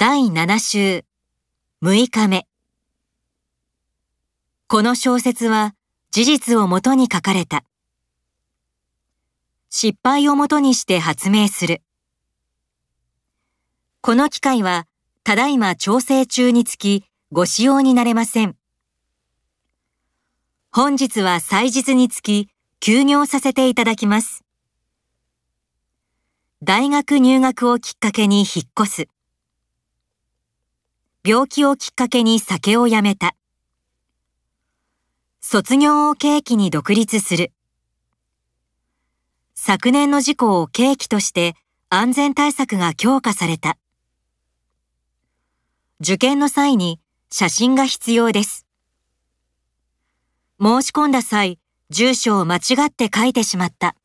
第7週。6日目。この小説は事実をもとに書かれた。失敗をもとにして発明する。この機械はただいま調整中につきご使用になれません。本日は祭日につき休業させていただきます。大学入学をきっかけに引っ越す。病気をきっかけに酒をやめた。卒業を契機に独立する。昨年の事故を契機として安全対策が強化された。受験の際に写真が必要です。申し込んだ際、住所を間違って書いてしまった。